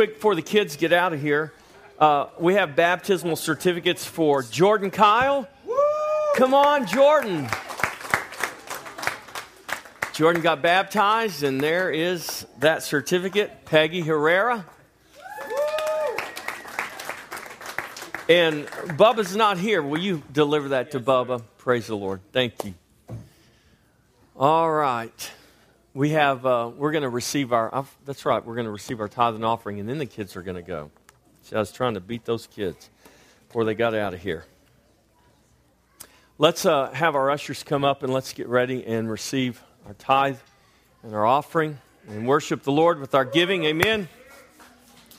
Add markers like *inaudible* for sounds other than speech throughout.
quick before the kids get out of here, uh, we have baptismal certificates for Jordan Kyle. Come on, Jordan. Jordan got baptized, and there is that certificate. Peggy Herrera. And Bubba's not here. Will you deliver that to Bubba? Praise the Lord. Thank you. All right we have uh, we're going to receive our uh, that's right we're going to receive our tithe and offering and then the kids are going to go. See i was trying to beat those kids before they got out of here. Let's uh, have our ushers come up and let's get ready and receive our tithe and our offering and worship the lord with our giving. Amen.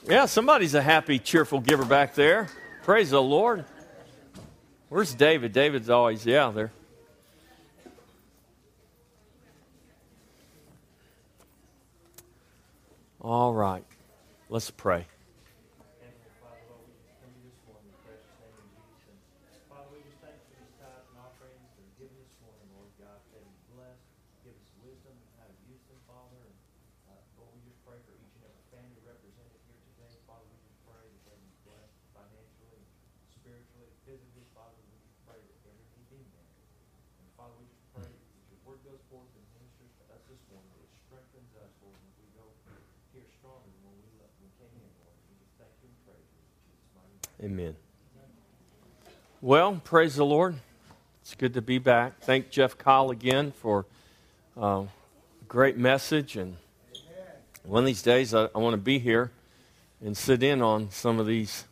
Yeah somebody's a happy cheerful giver back there. Praise the lord. Where's david? David's always yeah there All right. Let's pray. Amen. Well, praise the Lord. It's good to be back. Thank Jeff Kyle again for uh, a great message. And one of these days, I, I want to be here and sit in on some of these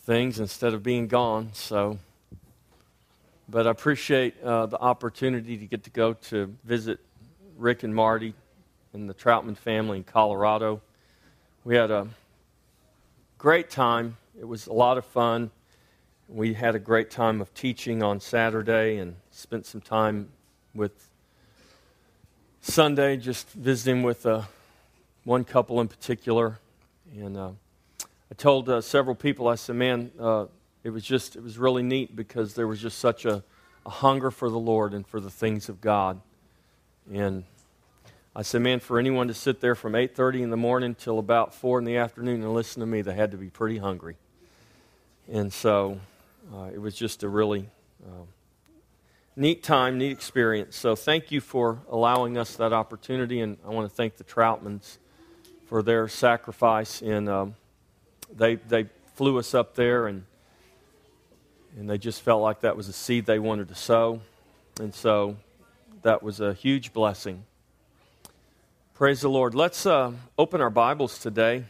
things instead of being gone. So, but I appreciate uh, the opportunity to get to go to visit Rick and Marty and the Troutman family in Colorado. We had a great time it was a lot of fun. We had a great time of teaching on Saturday and spent some time with Sunday just visiting with uh, one couple in particular. And uh, I told uh, several people, I said, man, uh, it was just, it was really neat because there was just such a, a hunger for the Lord and for the things of God. And I said, man, for anyone to sit there from 8.30 in the morning till about 4 in the afternoon and listen to me, they had to be pretty hungry. And so uh, it was just a really uh, neat time, neat experience. So thank you for allowing us that opportunity, and I want to thank the Troutmans for their sacrifice. And um, they they flew us up there, and and they just felt like that was a seed they wanted to sow, and so that was a huge blessing. Praise the Lord. Let's uh, open our Bibles today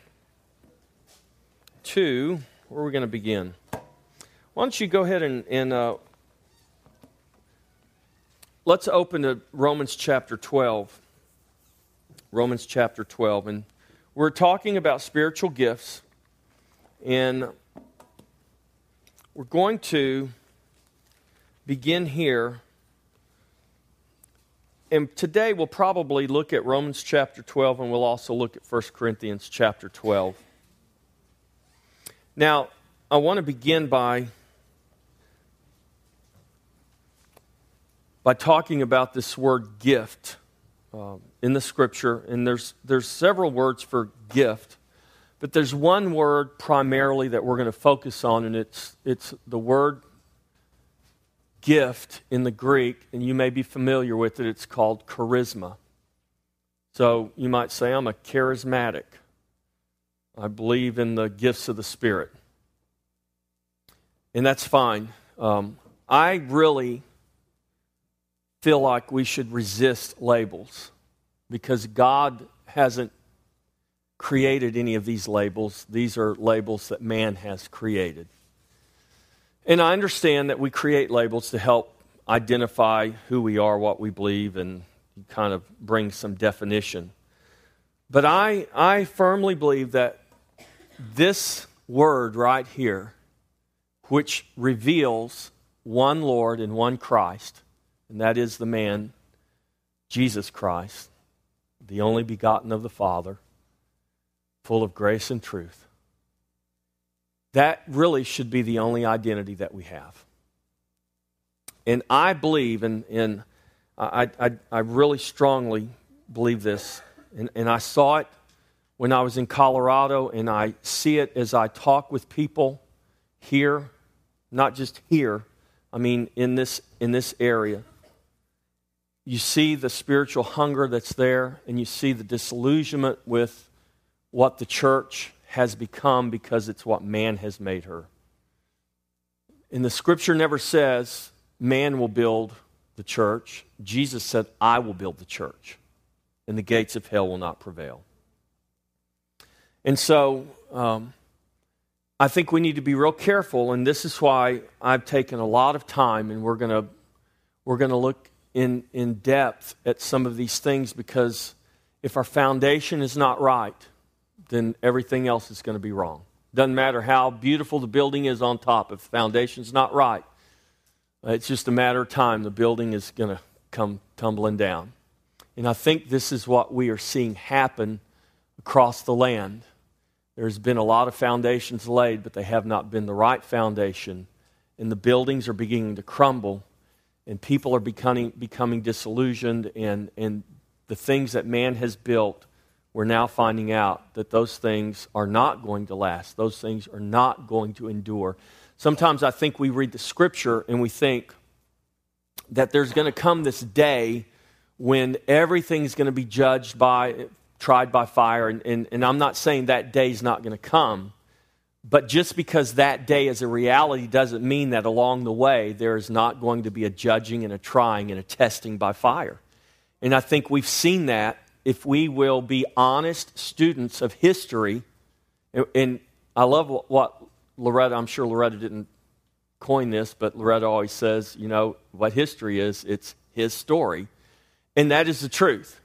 to where are we going to begin? Why don't you go ahead and, and uh, let's open to Romans chapter 12. Romans chapter 12. And we're talking about spiritual gifts. And we're going to begin here. And today we'll probably look at Romans chapter 12 and we'll also look at 1 Corinthians chapter 12. Now, I want to begin by by talking about this word gift uh, in the scripture, and there's there's several words for gift, but there's one word primarily that we're going to focus on, and it's it's the word gift in the Greek, and you may be familiar with it. It's called charisma. So you might say, I'm a charismatic. I believe in the gifts of the Spirit. And that's fine. Um, I really feel like we should resist labels because God hasn't created any of these labels. These are labels that man has created. And I understand that we create labels to help identify who we are, what we believe, and kind of bring some definition. But I, I firmly believe that this word right here, which reveals one Lord and one Christ, and that is the man, Jesus Christ, the only begotten of the Father, full of grace and truth. That really should be the only identity that we have. And I believe, and, I, I, I really strongly believe this, and, and I saw it when I was in Colorado, and I see it as I talk with people here, not just here, I mean in this, in this area. You see the spiritual hunger that's there, and you see the disillusionment with what the church has become because it's what man has made her. And the scripture never says man will build the church. Jesus said, I will build the church, and the gates of hell will not prevail. And so um, I think we need to be real careful, and this is why I've taken a lot of time, and we're going we're going to look in, in depth at some of these things because if our foundation is not right, then everything else is going to be wrong. Doesn't matter how beautiful the building is on top, if the foundation's not right, it's just a matter of time. The building is going to come tumbling down. And I think this is what we are seeing happen across the land. There's been a lot of foundations laid, but they have not been the right foundation. And the buildings are beginning to crumble, and people are becoming, becoming disillusioned, and, and the things that man has built we're now finding out that those things are not going to last. Those things are not going to endure. Sometimes I think we read the scripture and we think that there's going to come this day when everything's going to be judged by, tried by fire. And, and, and I'm not saying that day is not going to come. But just because that day is a reality doesn't mean that along the way there is not going to be a judging and a trying and a testing by fire. And I think we've seen that if we will be honest students of history. And, I love what Loretta, I'm sure Loretta didn't coin this, but Loretta always says, you know, what history is, it's his story. And that is the truth.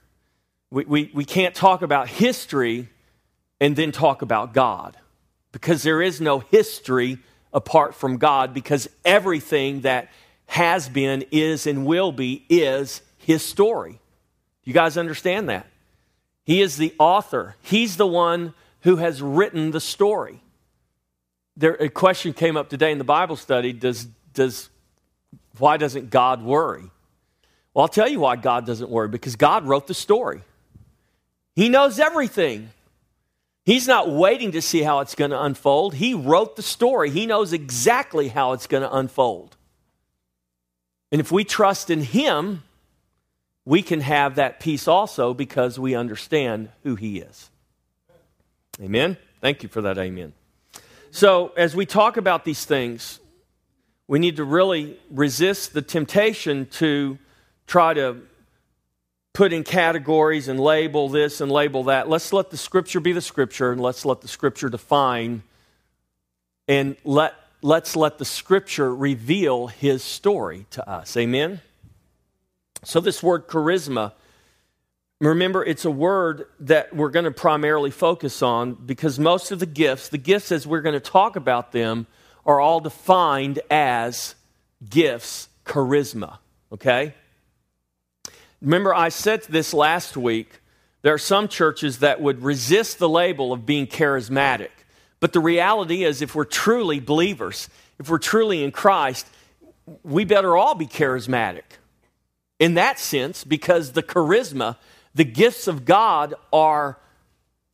We, we, we can't talk about history and then talk about God because there is no history apart from God because everything that has been, is, and will be is his story. You guys understand that? He is the author, He's the one who has written the story. There, a question came up today in the Bible study does, does, why doesn't God worry? Well, I'll tell you why God doesn't worry because God wrote the story. He knows everything. He's not waiting to see how it's going to unfold. He wrote the story. He knows exactly how it's going to unfold. And if we trust in Him, we can have that peace also because we understand who He is. Amen? Thank you for that. Amen. So, as we talk about these things, we need to really resist the temptation to try to put in categories and label this and label that. Let's let the scripture be the scripture and let's let the scripture define and let, let's let the scripture reveal his story to us. Amen? So, this word charisma, remember, it's a word that we're going to primarily focus on because most of the gifts, the gifts as we're going to talk about them, are all defined as gifts, charisma. Okay? Remember, I said this last week. There are some churches that would resist the label of being charismatic. But the reality is, if we're truly believers, if we're truly in Christ, we better all be charismatic in that sense because the charisma, the gifts of God are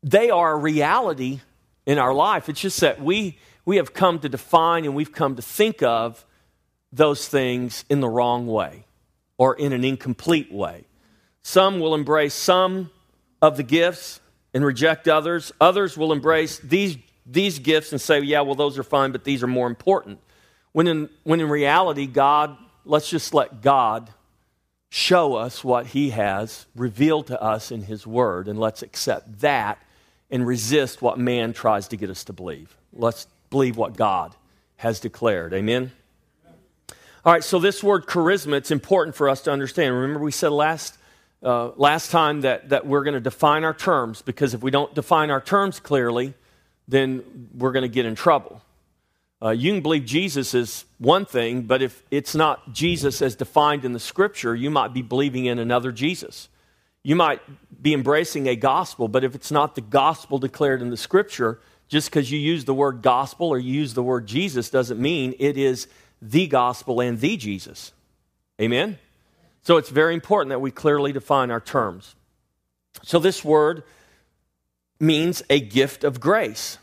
they are a reality in our life. It's just that we we have come to define and we've come to think of those things in the wrong way or in an incomplete way. Some will embrace some of the gifts and reject others. Others will embrace these these gifts and say, "Yeah, well those are fine, but these are more important." When in when in reality God, let's just let God show us what he has revealed to us in his word, and let's accept that and resist what man tries to get us to believe. Let's believe what God has declared. Amen? All right, so this word charisma, it's important for us to understand. Remember, we said last, uh, last time that, that we're going to define our terms because if we don't define our terms clearly, then we're going to get in trouble. Uh, you can believe Jesus is one thing, but if it's not Jesus as defined in the scripture, you might be believing in another Jesus. You might be embracing a gospel, but if it's not the gospel declared in the scripture, just because you use the word gospel or you use the word Jesus doesn't mean it is the gospel and the Jesus. Amen? So it's very important that we clearly define our terms. So this word means a gift of grace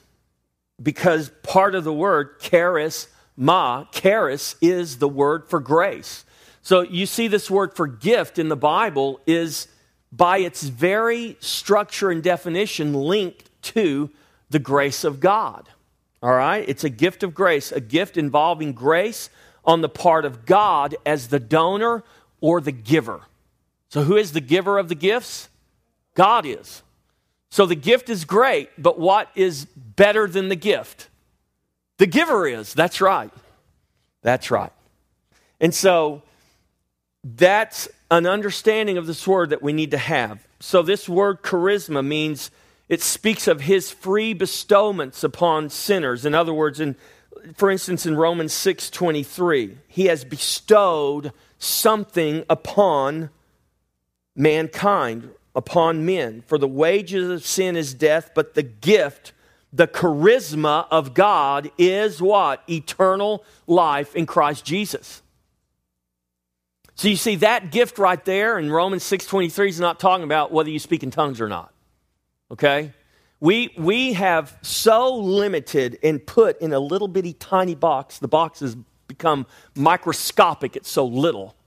because part of the word charis ma, charis is the word for grace. So you see this word for gift in the Bible is by its very structure and definition linked to the grace of God. All right? It's a gift of grace, a gift involving grace on the part of God as the donor or the giver. So, who is the giver of the gifts? God is. So, the gift is great, but what is better than the gift? The giver is. That's right. That's right. And so, that's an understanding of this word that we need to have. So, this word charisma means it speaks of his free bestowments upon sinners. In other words, in, for instance, in Romans 6 23, he has bestowed something upon mankind, upon men. For the wages of sin is death, but the gift, the charisma of God is what? Eternal life in Christ Jesus. So you see that gift right there in Romans 6:23 is not talking about whether you speak in tongues or not. Okay? We, we have so limited and put in a little bitty tiny box. The box has become microscopic, it's so little.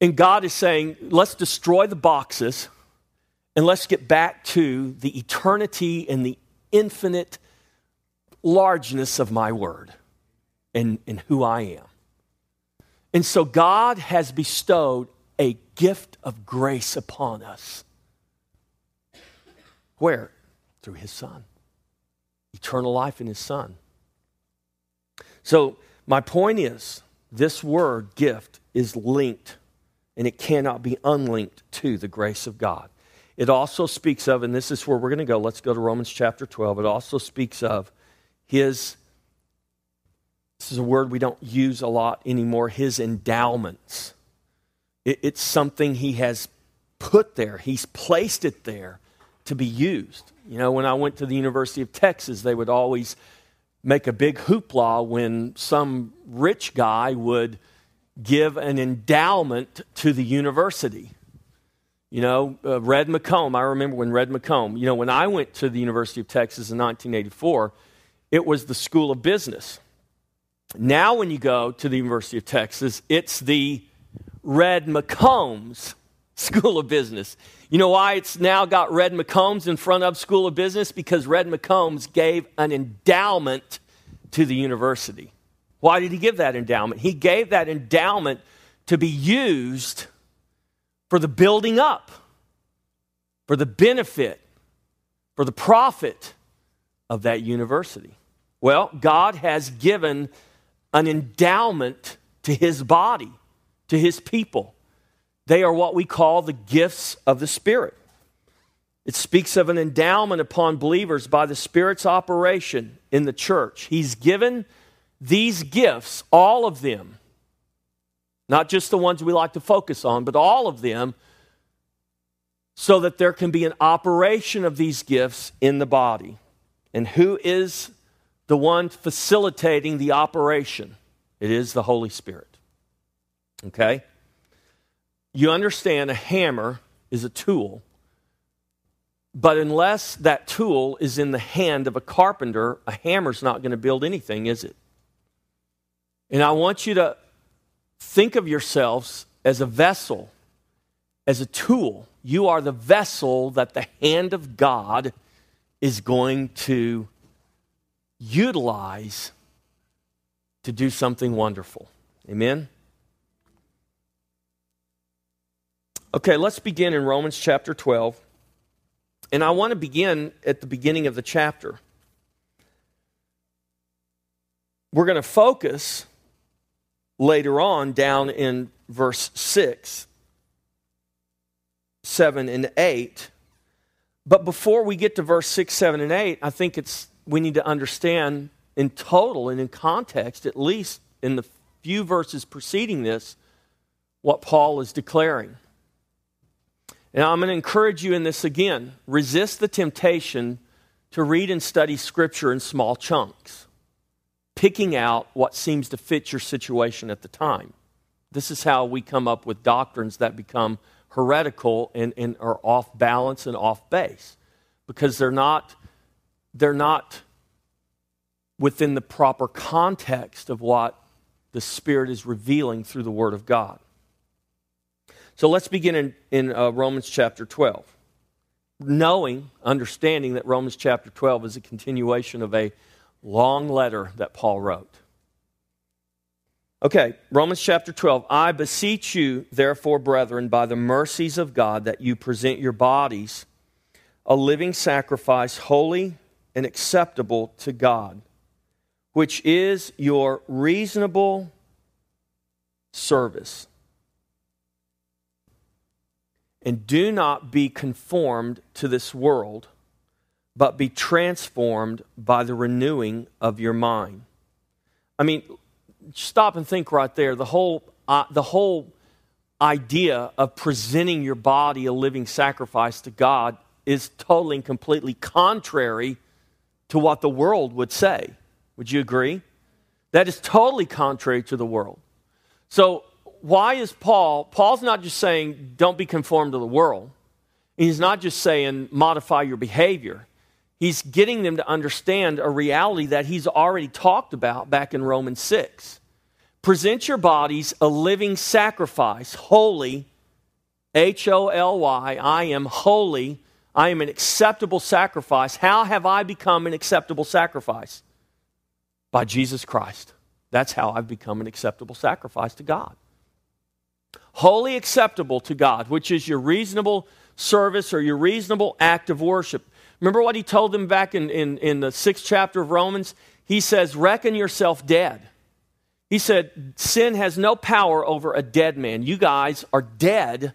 And God is saying, let's destroy the boxes and let's get back to the eternity and the infinite largeness of my word and, and who I am. And so God has bestowed a gift of grace upon us. Where? Through his son. Eternal life in his son. So, my point is this word, gift, is linked and it cannot be unlinked to the grace of God. It also speaks of, and this is where we're going to go. Let's go to Romans chapter 12. It also speaks of his this is a word we don't use a lot anymore, his endowments. It, it's something he has put there, he's placed it there to be used. You know, when I went to the University of Texas, they would always make a big hoopla when some rich guy would give an endowment to the university. You know, uh, Red McComb, I remember when Red McComb, you know, when I went to the University of Texas in 1984, it was the School of Business. Now, when you go to the University of Texas, it's the Red McCombs School of Business. You know why it's now got Red McCombs in front of School of Business? Because Red McCombs gave an endowment to the university. Why did he give that endowment? He gave that endowment to be used for the building up, for the benefit, for the profit of that university. Well, God has given an endowment to his body, to his people. They are what we call the gifts of the Spirit. It speaks of an endowment upon believers by the Spirit's operation in the church. He's given these gifts, all of them, not just the ones we like to focus on, but all of them, so that there can be an operation of these gifts in the body. And who is the one facilitating the operation. It is the Holy Spirit. Okay? You understand a hammer is a tool, but unless that tool is in the hand of a carpenter, a hammer's not going to build anything, is it? And I want you to think of yourselves as a vessel, as a tool. You are the vessel that the hand of God is going to utilize to do something wonderful. Amen? Okay, let's begin in Romans chapter 12. And I want to begin at the beginning of the chapter. We're going to focus later on down in verse 6, 7, and 8. But before we get to verse 6, 7, and 8, I think it's we need to understand in total and in context, at least in the few verses preceding this, what Paul is declaring. And I'm going to encourage you in this again resist the temptation to read and study Scripture in small chunks, picking out what seems to fit your situation at the time. This is how we come up with doctrines that become heretical and, and are off balance and off base. because they're not, they're not within the proper context of what the Spirit is revealing through the Word of God. So let's begin in, in uh, Romans chapter 12. Knowing, understanding that Romans chapter 12 is a continuation of a long letter that Paul wrote. Okay, Romans chapter 12. I beseech you, therefore, brethren, by the mercies of God, that you present your bodies a living sacrifice, holy and acceptable to God, which is your reasonable service. And do not be conformed to this world, but be transformed by the renewing of your mind. I mean, stop and think right there. The whole, uh, the whole idea of presenting your body a living sacrifice to God is totally and completely contrary to what the world would say. Would you agree? That is totally contrary to the world. So, why is Paul? Paul's not just saying, don't be conformed to the world. He's not just saying, modify your behavior. He's getting them to understand a reality that he's already talked about back in Romans 6. Present your bodies a living sacrifice, holy, H O L Y. I am holy I am an acceptable sacrifice. How have I become an acceptable sacrifice? By Jesus Christ. That's how I've become an acceptable sacrifice to God. Wholly acceptable to God, which is your reasonable service or your reasonable act of worship. Remember what he told them back in, in, in the sixth chapter of Romans? He says, Reckon yourself dead. He said, Sin has no power over a dead man. You guys are dead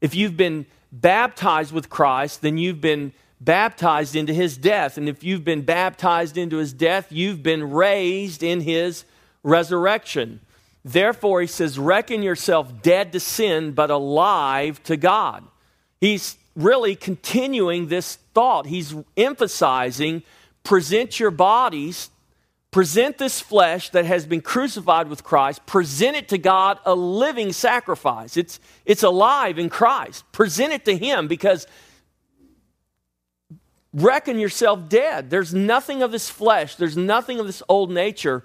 if you've been baptized with Christ, then you've been baptized into his death. And if you've been baptized into his death, you've been raised in his resurrection. Therefore, he says, reckon yourself dead to sin, but alive to God. He's really continuing this thought. He's emphasizing present your bodies present this flesh that has been crucified with Christ, present it to God a living sacrifice. It's, it's alive in Christ. Present it to Him because reckon yourself dead. There's nothing of this flesh, there's nothing of this old nature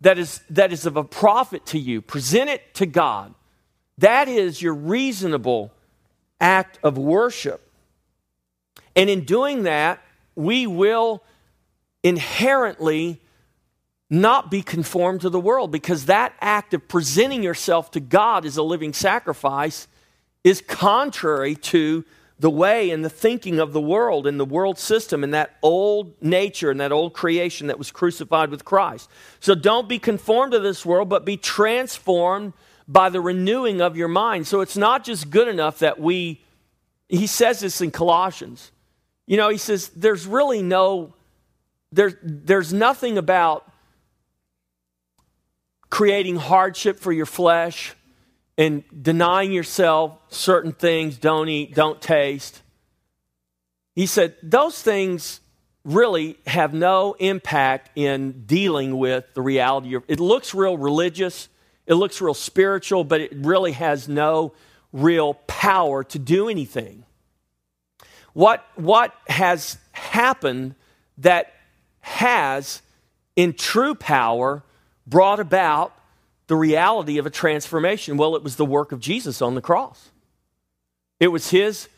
that is, that is of a profit to you. Present it to God. That is your reasonable act of worship. And in doing that, we will inherently not be conformed to the world because that act of presenting yourself to God as a living sacrifice is contrary to the way and the thinking of the world and the world system and that old nature and that old creation that was crucified with Christ. So don't be conformed to this world, but be transformed by the renewing of your mind. So it's not just good enough that we, he says this in Colossians. You know, he says, there's really no, there, there's nothing about creating hardship for your flesh and denying yourself certain things don't eat, don't taste. He said, those things really have no impact in dealing with the reality of it looks real religious it looks real spiritual but it really has no real power to do anything what what has happened that has in true power brought about the reality of a transformation? Well, it was the work of Jesus on the cross. It was his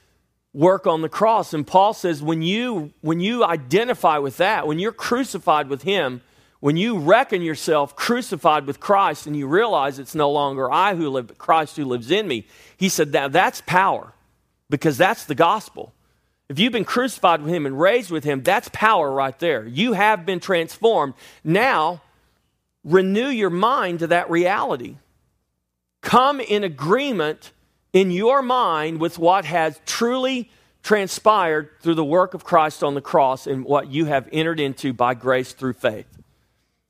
work on the cross. And Paul says when you when you identify with that, when you're crucified with him, when you reckon yourself crucified with Christ and you realize it's no longer I who live, but Christ who lives in me, he said that that's power because that's the gospel. If you've been crucified with him and raised with him, that's power right there. You have been transformed. Now, renew your mind to that reality. Come in agreement in your mind with what has truly transpired through the work of Christ on the cross and what you have entered into by grace through faith.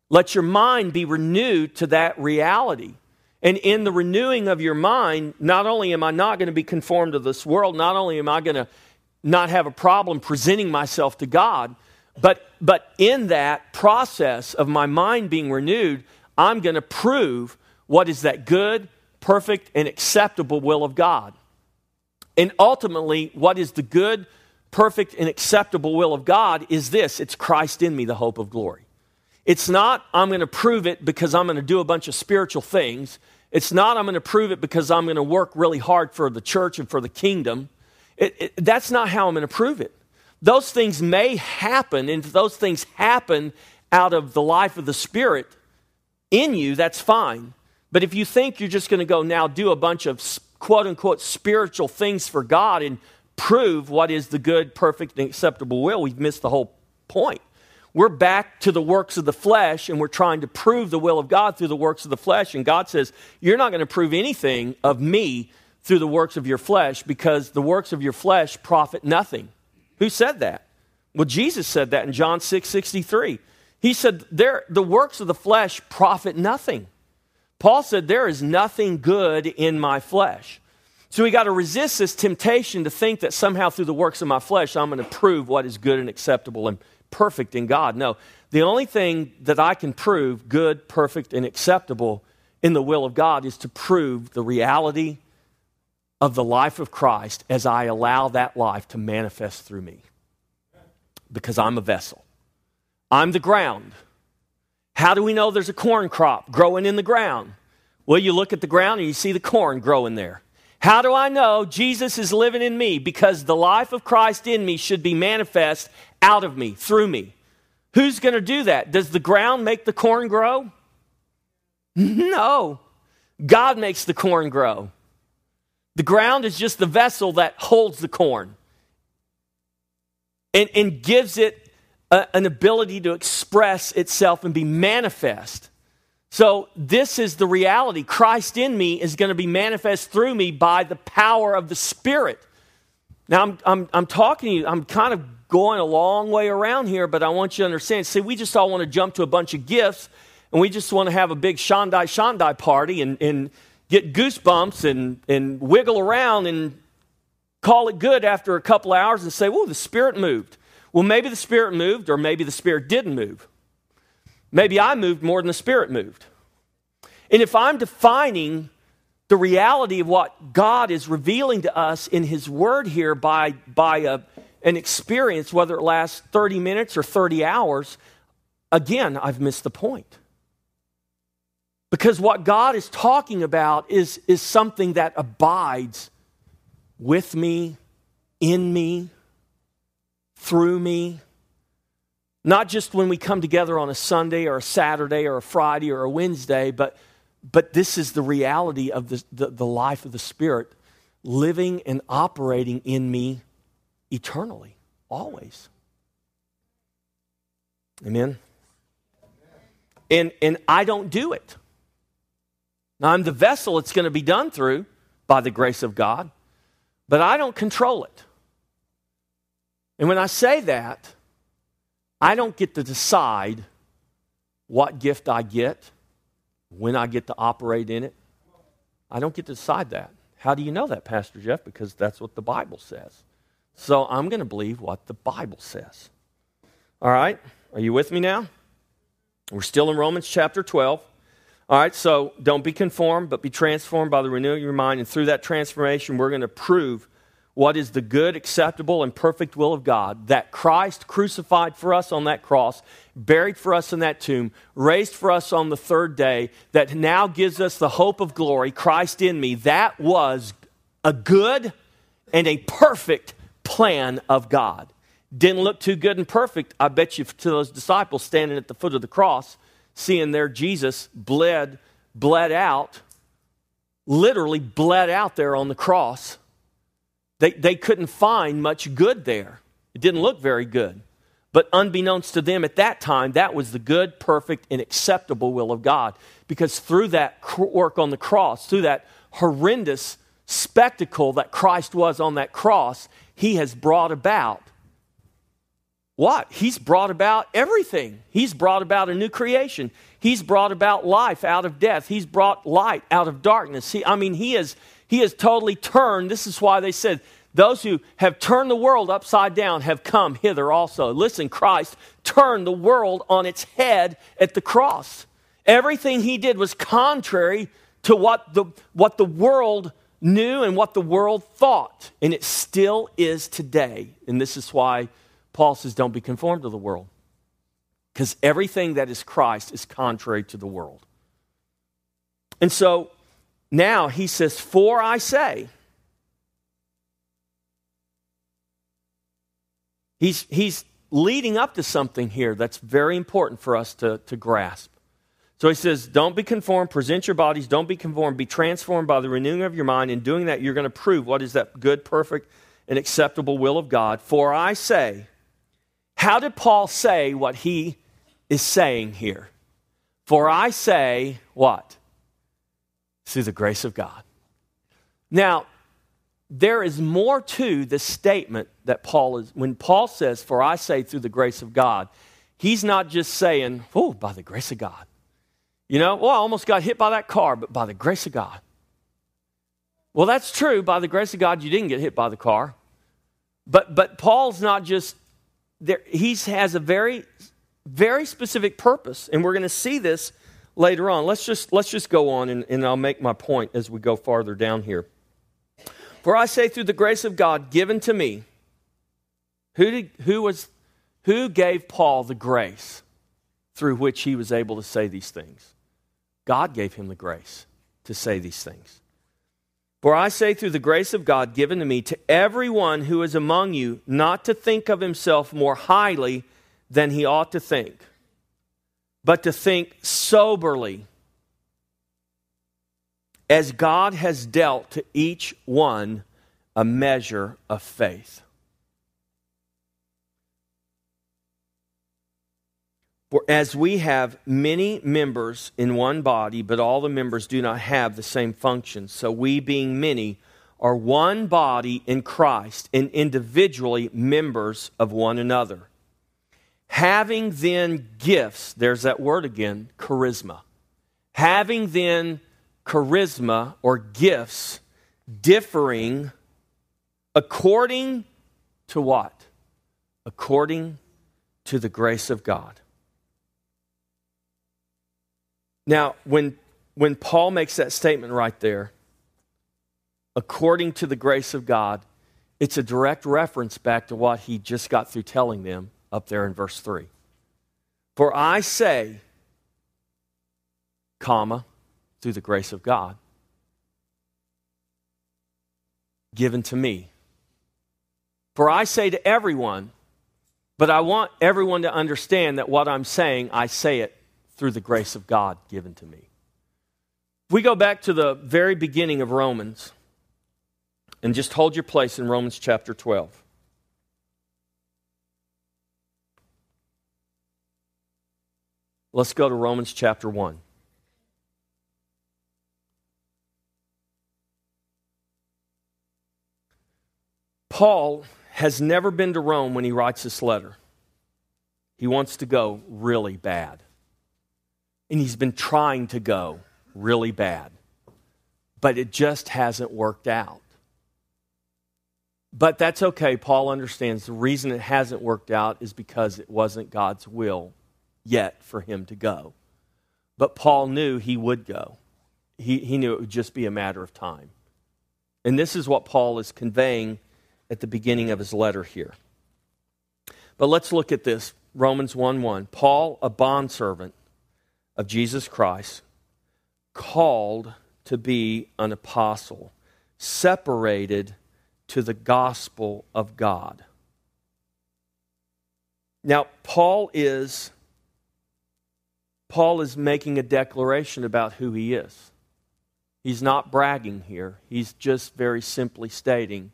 Let your mind be renewed to that reality. And in the renewing of your mind, not only am I not going to be conformed to this world, not only am I going to not have a problem presenting myself to God, but, but in that process of my mind being renewed, I'm going to prove what is that good, perfect, and acceptable will of God. And ultimately, what is the good, perfect, and acceptable will of God is this it's Christ in me, the hope of glory. It's not, I'm going to prove it because I'm going to do a bunch of spiritual things. It's not, I'm going to prove it because I'm going to work really hard for the church and for the kingdom. It, it, that's not how I'm going to prove it. Those things may happen, and if those things happen out of the life of the Spirit in you, that's fine. But if you think you're just going to go now do a bunch of quote unquote spiritual things for God and prove what is the good, perfect, and acceptable will, we've missed the whole point. We're back to the works of the flesh and we're trying to prove the will of God through the works of the flesh. And God says, You're not going to prove anything of me through the works of your flesh because the works of your flesh profit nothing. Who said that? Well, Jesus said that in John 6 63. He said, there, The works of the flesh profit nothing. Paul said, There is nothing good in my flesh. So we got to resist this temptation to think that somehow through the works of my flesh, I'm going to prove what is good and acceptable and perfect in God. No, the only thing that I can prove good, perfect, and acceptable in the will of God is to prove the reality of the life of Christ as I allow that life to manifest through me. Because I'm a vessel, I'm the ground. How do we know there's a corn crop growing in the ground? Well, you look at the ground and you see the corn growing there. How do I know Jesus is living in me? Because the life of Christ in me should be manifest out of me, through me. Who's going to do that? Does the ground make the corn grow? No. God makes the corn grow. The ground is just the vessel that holds the corn and, and gives it a, an ability to express itself and be manifest. So, this is the reality. Christ in me is going to be manifest through me by the power of the Spirit. Now, I'm, I'm, I'm talking to you, I'm kind of going a long way around here, but I want you to understand. See, we just all want to jump to a bunch of gifts and we just want to have a big Shandai Shandai party and, and get goosebumps and, and wiggle around and call it good after a couple hours and say, Whoa, the Spirit moved. Well, maybe the Spirit moved, or maybe the Spirit didn't move. Maybe I moved more than the Spirit moved. And if I'm defining the reality of what God is revealing to us in His Word here by, by a, an experience, whether it lasts 30 minutes or 30 hours, again, I've missed the point. Because what God is talking about is, is something that abides with me, in me, through me, not just when we come together on a Sunday or a Saturday or a Friday or a Wednesday, but, but this is the reality of the, the, the life of the Spirit living and operating in me eternally, always. Amen? And, and I don't do it. Now, I'm the vessel it's going to be done through by the grace of God, but I don't control it. And when I say that, I don't get to decide what gift I get, when I get to operate in it. I don't get to decide that. How do you know that, Pastor Jeff? Because that's what the Bible says. So I'm going to believe what the Bible says. All right? Are you with me now? We're still in Romans chapter 12. All right, so don't be conformed, but be transformed by the renewing of your mind. And through that transformation, we're going to prove what is the good, acceptable, and perfect will of God that Christ crucified for us on that cross, buried for us in that tomb, raised for us on the third day, that now gives us the hope of glory, Christ in me. That was a good and a perfect plan of God. Didn't look too good and perfect, I bet you, to those disciples standing at the foot of the cross, seeing there Jesus bled, bled out, literally bled out there on the cross they, they couldn't find much good there. It didn't look very good. But unbeknownst to them at that time, that was the good, perfect, and acceptable will of God. Because through that work on the cross, through that horrendous spectacle that Christ was on that cross, he has brought about what? He's brought about everything. He's brought about a new creation. He's brought about life out of death. He's brought light out of darkness. He, I mean, he has he has totally turned. This is why they said, those who have turned the world upside down have come hither also. Listen, Christ turned the world on its head at the cross. Everything he did was contrary to what the, what the world knew and what the world thought, and it still is today. And this is why Paul says, Don't be conformed to the world. Because everything that is Christ is contrary to the world. And so now he says, For I say, he's, he's leading up to something here that's very important for us to, to grasp. So he says, Don't be conformed, present your bodies, don't be conformed, be transformed by the renewing of your mind. In doing that, you're going to prove what is that good, perfect, and acceptable will of God. For I say, how did Paul say what he is saying here? For I say, what? Through the grace of God. Now, there is more to the statement that Paul is, when Paul says, For I say through the grace of God, he's not just saying, Oh, by the grace of God. You know, well, I almost got hit by that car, but by the grace of God. Well, that's true. By the grace of God, you didn't get hit by the car. But, but Paul's not just there, he has a very, very specific purpose, and we're going to see this later on. Let's just, let's just go on, and, and I'll make my point as we go farther down here. For I say, through the grace of God given to me, who, did, who, was, who gave Paul the grace through which he was able to say these things? God gave him the grace to say these things. For I say, through the grace of God given to me, to everyone who is among you, not to think of himself more highly than he ought to think, but to think soberly, as God has dealt to each one a measure of faith. For as we have many members in one body, but all the members do not have the same function, so we, being many, are one body in Christ and individually members of one another. Having then gifts, there's that word again, charisma. Having then charisma or gifts differing according to what? According to the grace of God. Now, when, when Paul makes that statement right there, according to the grace of God, it's a direct reference back to what he just got through telling them up there in verse 3. For I say, comma, through the grace of God, given to me. For I say to everyone, but I want everyone to understand that what I'm saying, I say it through the grace of God given to me. If we go back to the very beginning of Romans and just hold your place in Romans chapter 12. Let's go to Romans chapter 1. Paul has never been to Rome when he writes this letter. He wants to go really bad and he's been trying to go really bad, but it just hasn't worked out. But that's okay. Paul understands the reason it hasn't worked out is because it wasn't God's will yet for him to go. But Paul knew he would go, he, he knew it would just be a matter of time. And this is what Paul is conveying at the beginning of his letter here. But let's look at this Romans 1 1. Paul, a bondservant of Jesus Christ, called to be an apostle, separated to the gospel of God. Now, Paul is Paul is making a declaration about who he is. He's not bragging here. He's just very simply stating,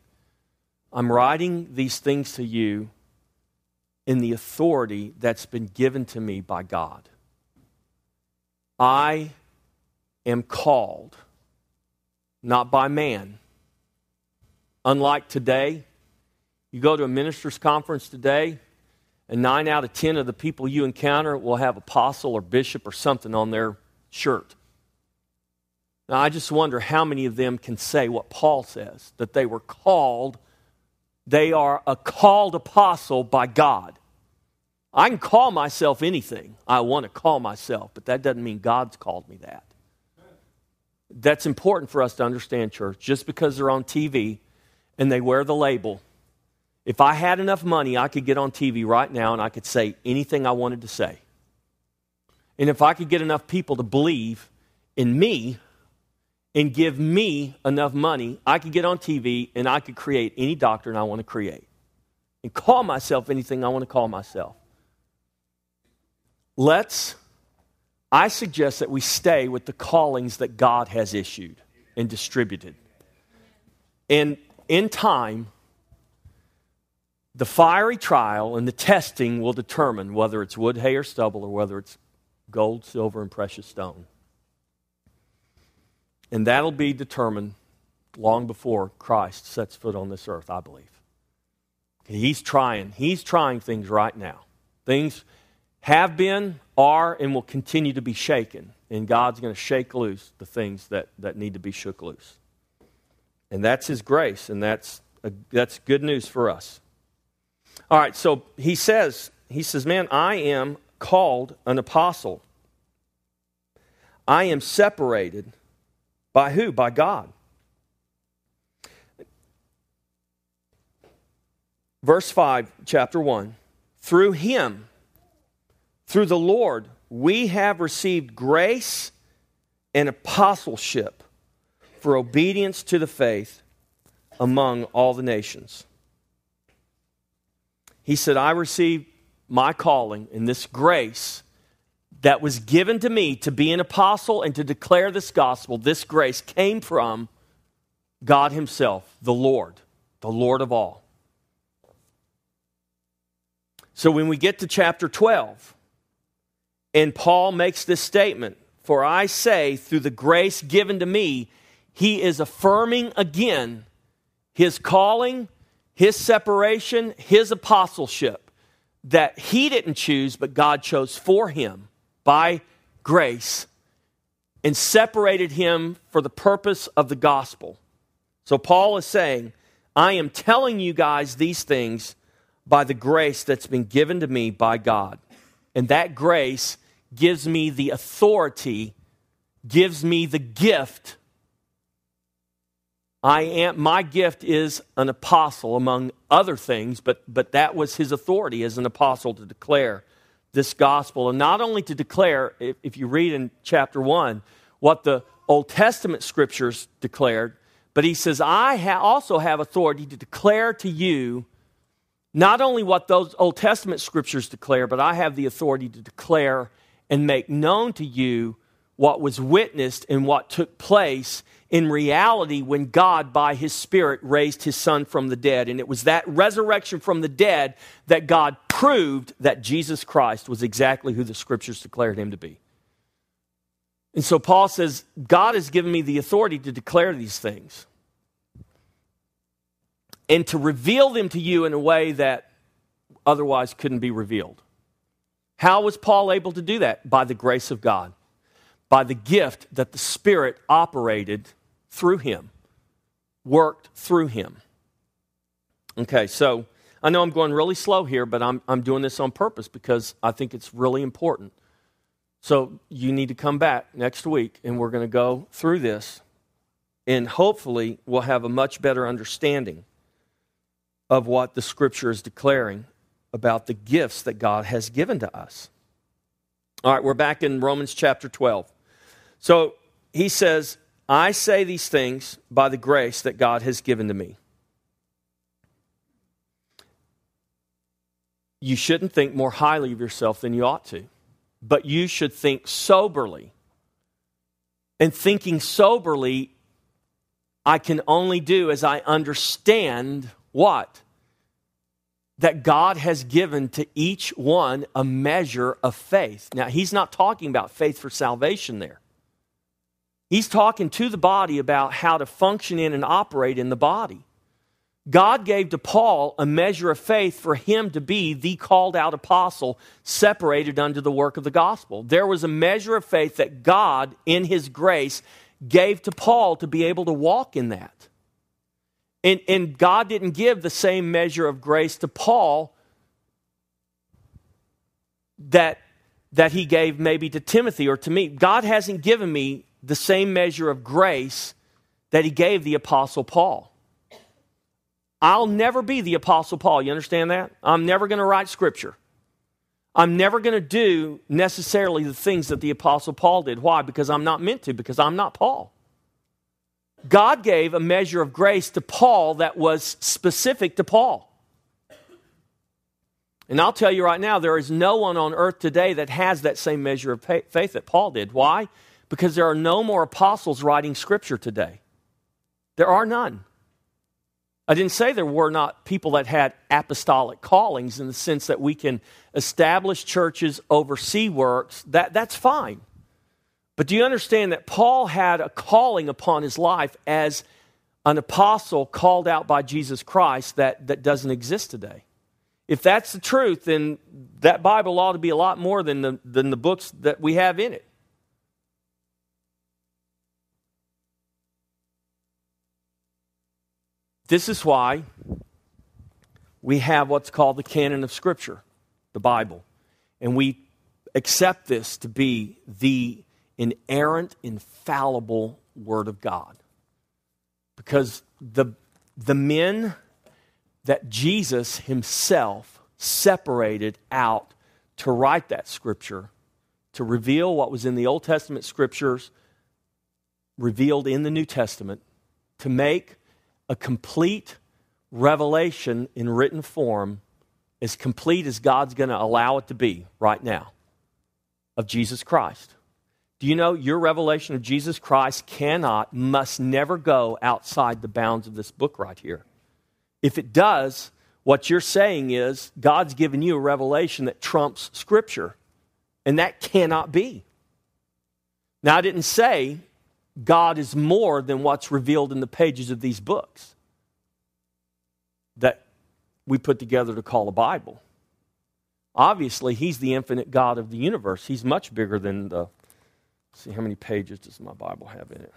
I'm writing these things to you in the authority that's been given to me by God. I am called, not by man. Unlike today, you go to a minister's conference today, and nine out of ten of the people you encounter will have apostle or bishop or something on their shirt. Now, I just wonder how many of them can say what Paul says that they were called, they are a called apostle by God. I can call myself anything I want to call myself, but that doesn't mean God's called me that. that's important for us to understand, church. Just because they're on TV and they wear the label, if I had enough money, I could get on TV right now and I could say anything I wanted to say. And if I could get enough people to believe in me and give me enough money, I could get on TV and I could create any doctrine I want to create and call myself anything I want to call myself. Let's I suggest that we stay with the callings that God has issued and distributed. And in time, the fiery trial and the testing will determine whether it's wood, hay, or stubble, or whether it's gold, silver, and precious stone. And that'll be determined long before Christ sets foot on this earth, I believe. He's trying. He's trying things right now. Things have been, are, and will continue to be shaken. And God's going to shake loose the things that, that need to be shook loose. And that's His grace, and that's, a, that's good news for us. All right, so he says, he says, man, I am called an apostle. I am separated by who? By God. Verse 5, chapter 1. Through him, through the Lord, we have received grace and apostleship for obedience to the faith among all the nations. He said, I received my calling and this grace that was given to me to be an apostle and to declare this gospel. This grace came from God Himself, the Lord, the Lord of all. So when we get to chapter 12, and Paul makes this statement For I say, through the grace given to me, he is affirming again his calling, his separation, his apostleship that he didn't choose, but God chose for him by grace and separated him for the purpose of the gospel. So Paul is saying, I am telling you guys these things by the grace that's been given to me by God. And that grace gives me the authority, gives me the gift. I am my gift is an apostle among other things, but but that was his authority as an apostle to declare this gospel and not only to declare if, if you read in chapter 1 what the Old Testament scriptures declared, but he says I ha- also have authority to declare to you not only what those Old Testament scriptures declare, but I have the authority to declare and make known to you what was witnessed and what took place in reality when God, by his Spirit, raised his Son from the dead. And it was that resurrection from the dead that God proved that Jesus Christ was exactly who the scriptures declared him to be. And so Paul says, God has given me the authority to declare these things and to reveal them to you in a way that otherwise couldn't be revealed. How was Paul able to do that? By the grace of God, by the gift that the Spirit operated through him, worked through him. Okay, so I know I'm going really slow here, but I'm, I'm doing this on purpose because I think it's really important. So you need to come back next week and we're going to go through this, and hopefully we'll have a much better understanding of what the Scripture is declaring about the gifts that God has given to us. All right, we're back in Romans chapter 12. So he says, I say these things by the grace that God has given to me. You shouldn't think more highly of yourself than you ought to, but you should think soberly. And thinking soberly, I can only do as I understand what? that God has given to each one a measure of faith. Now, he's not talking about faith for salvation there. He's talking to the body about how to function in and operate in the body. God gave to Paul a measure of faith for him to be the called out apostle separated unto the work of the gospel. There was a measure of faith that God, in his grace, gave to Paul to be able to walk in that. And, and God didn't give the same measure of grace to Paul that, that he gave maybe to Timothy or to me. God hasn't given me the same measure of grace that he gave the Apostle Paul. I'll never be the Apostle Paul. You understand that? I'm never going to write scripture. I'm never going to do necessarily the things that the Apostle Paul did. Why? Because I'm not meant to, because I'm not Paul. God gave a measure of grace to Paul that was specific to Paul. And I'll tell you right now, there is no one on earth today that has that same measure of faith that Paul did. Why? Because there are no more apostles writing scripture today. There are none. I didn't say there were not people that had apostolic callings in the sense that we can establish churches, oversee works. That, that's fine. But do you understand that Paul had a calling upon his life as an apostle called out by Jesus Christ that, that doesn't exist today? If that's the truth, then that Bible ought to be a lot more than the, than the books that we have in it. This is why we have what's called the canon of Scripture, the Bible. And we accept this to be the inerrant, infallible Word of God. Because the, the men that Jesus himself separated out to write that Scripture, to reveal what was in the Old Testament Scriptures revealed in the New Testament, to make a complete revelation in written form, as complete as God's going to allow it to be right now, of Jesus Christ. Do you know your revelation of Jesus Christ cannot, must never go outside the bounds of this book right here? If it does, what you're saying is God's given you a revelation that trumps Scripture, and that cannot be. Now, I didn't say God is more than what's revealed in the pages of these books that we put together to call a Bible. Obviously, He's the infinite God of the universe. He's much bigger than the. See, how many pages does my Bible have in it?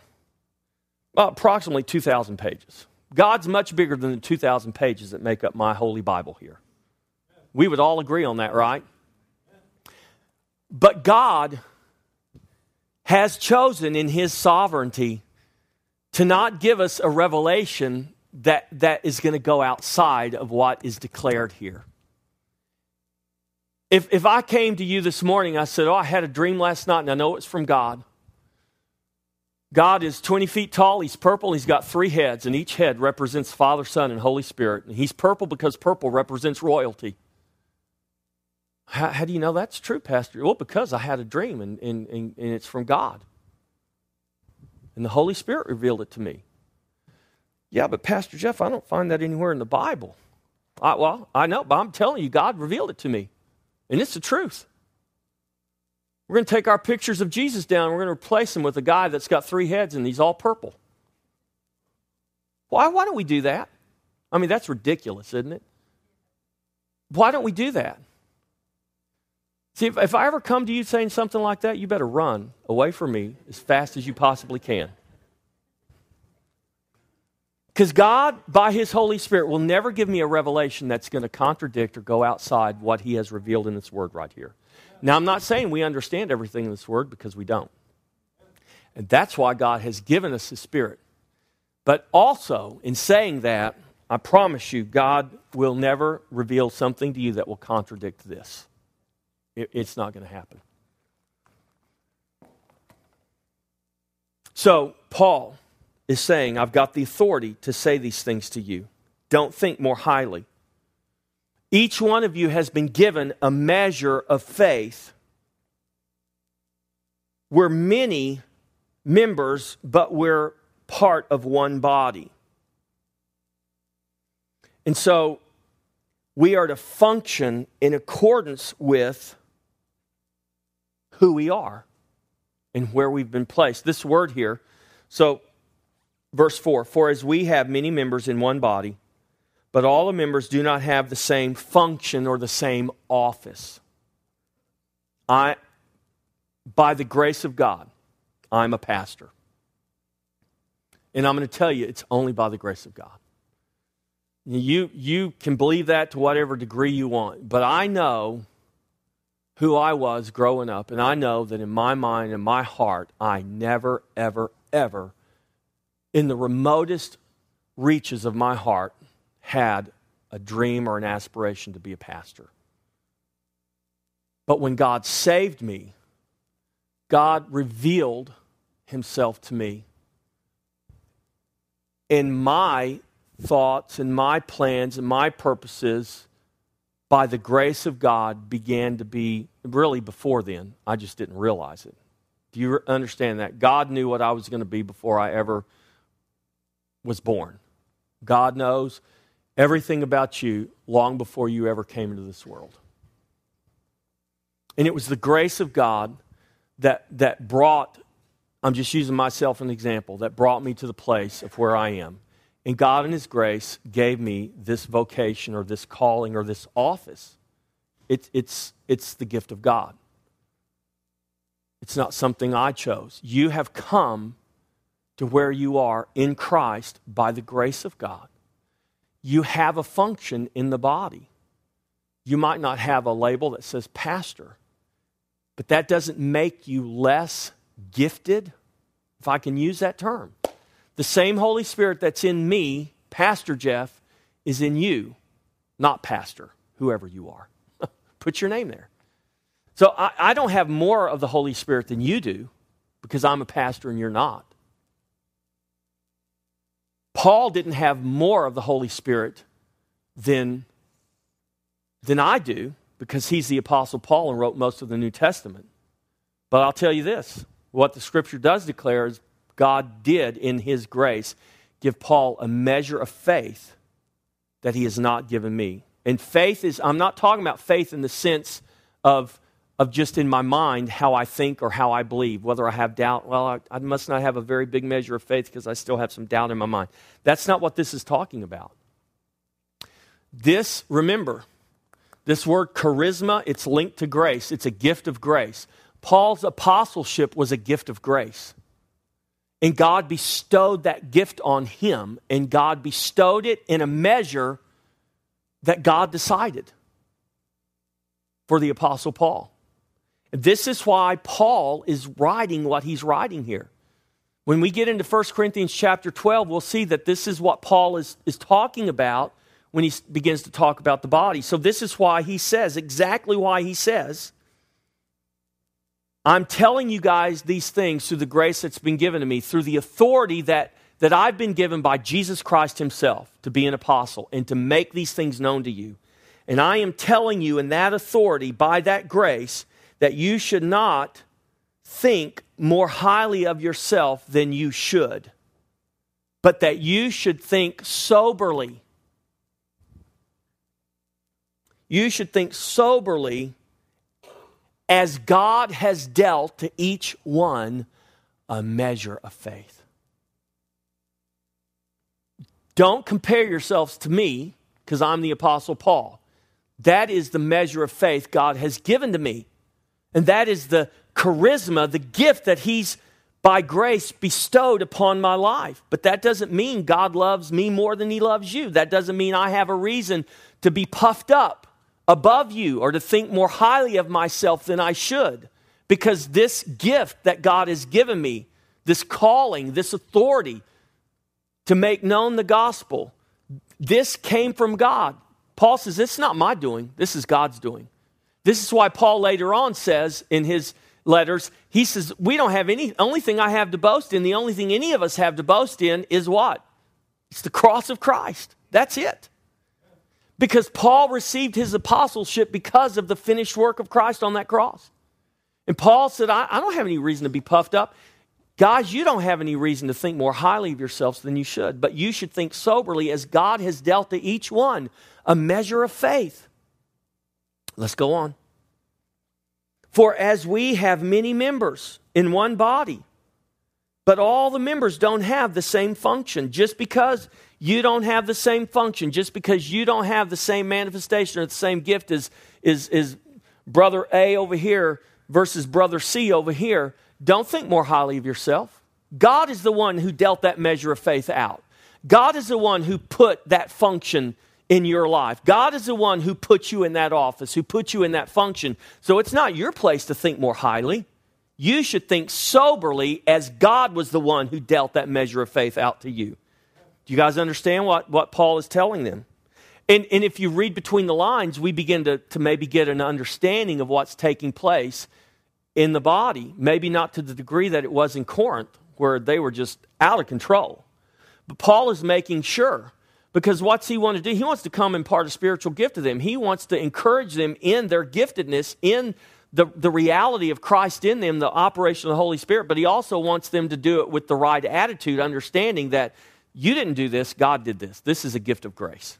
Well, approximately 2,000 pages. God's much bigger than the 2,000 pages that make up my holy Bible here. We would all agree on that, right? But God has chosen in his sovereignty to not give us a revelation that, that is going to go outside of what is declared here. If, if I came to you this morning, I said, Oh, I had a dream last night and I know it's from God. God is 20 feet tall, he's purple, he's got three heads, and each head represents Father, Son, and Holy Spirit. And he's purple because purple represents royalty. How, how, do you know that's true, Pastor? Well, because I had a dream and, and, and, and it's from God. And the Holy Spirit revealed it to me. Yeah, but Pastor Jeff, I don't find that anywhere in the Bible. I, well, I know, but I'm telling you, God revealed it to me. And it's the truth. We're going to take our pictures of Jesus down we're going to replace them with a guy that's got three heads and he's all purple. Why, why don't we do that? I mean, that's ridiculous, isn't it? Why don't we do that? See, if, if I ever come to you saying something like that, you better run away from me as fast as you possibly can. Because God, by His Holy Spirit, will never give me a revelation that's going to contradict or go outside what He has revealed in this word right here. Now, I'm not saying we understand everything in this word because we don't. And that's why God has given us His Spirit. But also, in saying that, I promise you, God will never reveal something to you that will contradict this. It's not going to happen. So, Paul is saying, I've got the authority to say these things to you. Don't think more highly. Each one of you has been given a measure of faith. We're many members, but we're part of one body. And so we are to function in accordance with who we are and where we've been placed. This word here, so verse 4 For as we have many members in one body, but all the members do not have the same function or the same office. I, by the grace of God, I'm a pastor. And I'm going to tell you, it's only by the grace of God. You, you can believe that to whatever degree you want, but I know who I was growing up, and I know that in my mind and my heart, I never, ever, ever, in the remotest reaches of my heart, had a dream or an aspiration to be a pastor. But when God saved me, God revealed himself to me. And my thoughts and my plans and my purposes, by the grace of God, began to be really before then. I just didn't realize it. Do you understand that? God knew what I was going to be before I ever was born. God knows everything about you long before you ever came into this world. And it was the grace of God that, that brought, I'm just using myself as an example, that brought me to the place of where I am. And God, in His grace, gave me this vocation or this calling or this office. It, it's, it's the gift of God. It's not something I chose. You have come to where you are in Christ by the grace of God. You have a function in the body. You might not have a label that says pastor, but that doesn't make you less gifted, if I can use that term. The same Holy Spirit that's in me, Pastor Jeff, is in you, not Pastor, whoever you are. *laughs* Put your name there. So I, I, don't have more of the Holy Spirit than you do because I'm a pastor and you're not. Paul didn't have more of the Holy Spirit than, than I do because he's the Apostle Paul and wrote most of the New Testament. But I'll tell you this what the scripture does declare is God did, in his grace, give Paul a measure of faith that he has not given me. And faith is, I'm not talking about faith in the sense of, of just in my mind how I think or how I believe, whether I have doubt. Well, I, I must not have a very big measure of faith because I still have some doubt in my mind. That's not what this is talking about. This, remember, this word charisma, it's linked to grace. It's a gift of grace. Paul's apostleship was a gift of grace. And God bestowed that gift on him, and God bestowed it in a measure that God decided for the Apostle Paul. This is why Paul is writing what he's writing here. When we get into 1 Corinthians chapter 12, we'll see that this is what Paul is, is talking about when he begins to talk about the body. So, this is why he says, exactly why he says, I'm telling you guys these things through the grace that's been given to me, through the authority that, that I've been given by Jesus Christ Himself to be an apostle and to make these things known to you. And I am telling you in that authority, by that grace, that you should not think more highly of yourself than you should, but that you should think soberly you should think soberly as God has dealt to each one a measure of faith. Don't compare yourselves to me because I'm the Apostle Paul. That is the measure of faith God has given to me. And that is the charisma, the gift that He's by grace bestowed upon my life. But that doesn't mean God loves me more than He loves you. That doesn't mean I have a reason to be puffed up above you or to think more highly of myself than I should. Because this gift that God has given me, this calling, this authority to make known the gospel, this came from God. Paul says, This is not my doing, this is God's doing. This is why Paul later on says in his letters, he says, We don't have any, only thing I have to boast in, the only thing any of us have to boast in is what? It's the cross of Christ. That's it. Because Paul received his apostleship because of the finished work of Christ on that cross. And Paul said, I, I don't have any reason to be puffed up. Guys, you don't have any reason to think more highly of yourselves than you should, but you should think soberly as God has dealt to each one a measure of faith. Let's go on. For as we have many members in one body, but all the members don't have the same function, just because you don't have the same function just because you don't have the same manifestation or the same gift as, is, is brother A over here versus brother C over here. Don't think more highly of yourself. God is the one who dealt that measure of faith out. God is the one who put that function in your life. God is the one who put you in that office, who put you in that function. So it's not your place to think more highly. You should think soberly as God was the one who dealt that measure of faith out to you. Do you guys understand what, what Paul is telling them? And, and if you read between the lines, we begin to, to maybe get an understanding of what's taking place in the body. Maybe not to the degree that it was in Corinth, where they were just out of control. But Paul is making sure because what's he want to do? He wants to come impart a spiritual gift to them. He wants to encourage them in their giftedness, in the, the reality of Christ in them, the operation of the Holy Spirit, but he also wants them to do it with the right attitude, understanding that you didn't do this, God did this. This is a gift of grace.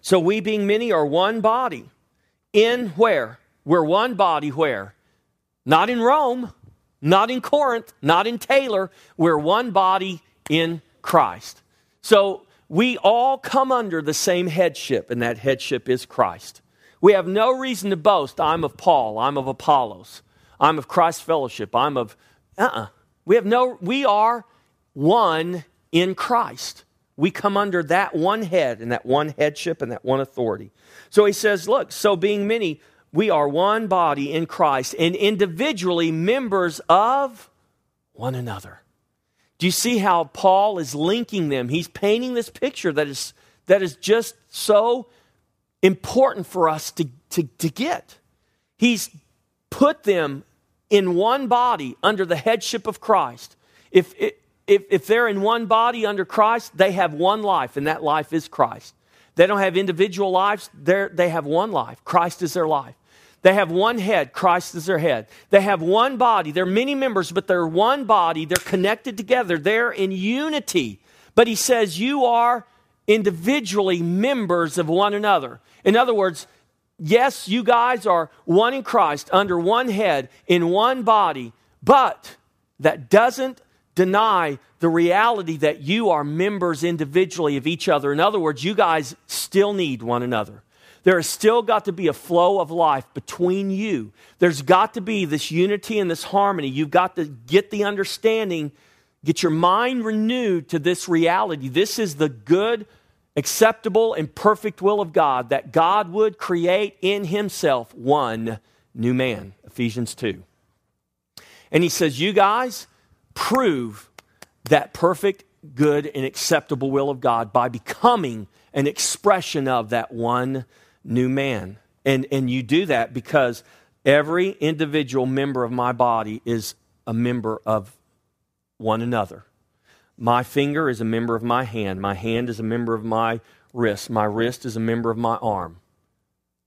So we, being many, are one body. In where? We're one body where? Not in Rome, not in Corinth, not in Taylor. We're one body in Christ. So we all come under the same headship, and that headship is Christ. We have no reason to boast. I'm of Paul. I'm of Apollos. I'm of Christ's Fellowship. I'm of. Uh uh-uh. uh We have no. We are one in Christ. We come under that one head and that one headship and that one authority. So he says, look, so being many, we are one body in Christ and individually members of one another. Do you see how Paul is linking them? He's painting this picture that is, that is just so important for us to, to, to get. He's put them in one body under the headship of Christ. If, if, if they're in one body under Christ, they have one life, and that life is Christ. They don't have individual lives, they have one life. Christ is their life. They have one head, Christ is their head. They have one body. They're many members, but they're one body. They're connected together. They're in unity. But he says, You are individually members of one another. In other words, yes, you guys are one in Christ, under one head, in one body, but that doesn't deny the reality that you are members individually of each other. In other words, you guys still need one another. There has still got to be a flow of life between you. There's got to be this unity and this harmony. You've got to get the understanding, get your mind renewed to this reality. This is the good, acceptable, and perfect will of God that God would create in Himself one new man. Ephesians 2. And He says, You guys prove that perfect, good, and acceptable will of God by becoming an expression of that one new man. And, and you do that because every individual member of my body is a member of one another. My finger is a member of my hand. My hand is a member of my wrist. My wrist is a member of my arm,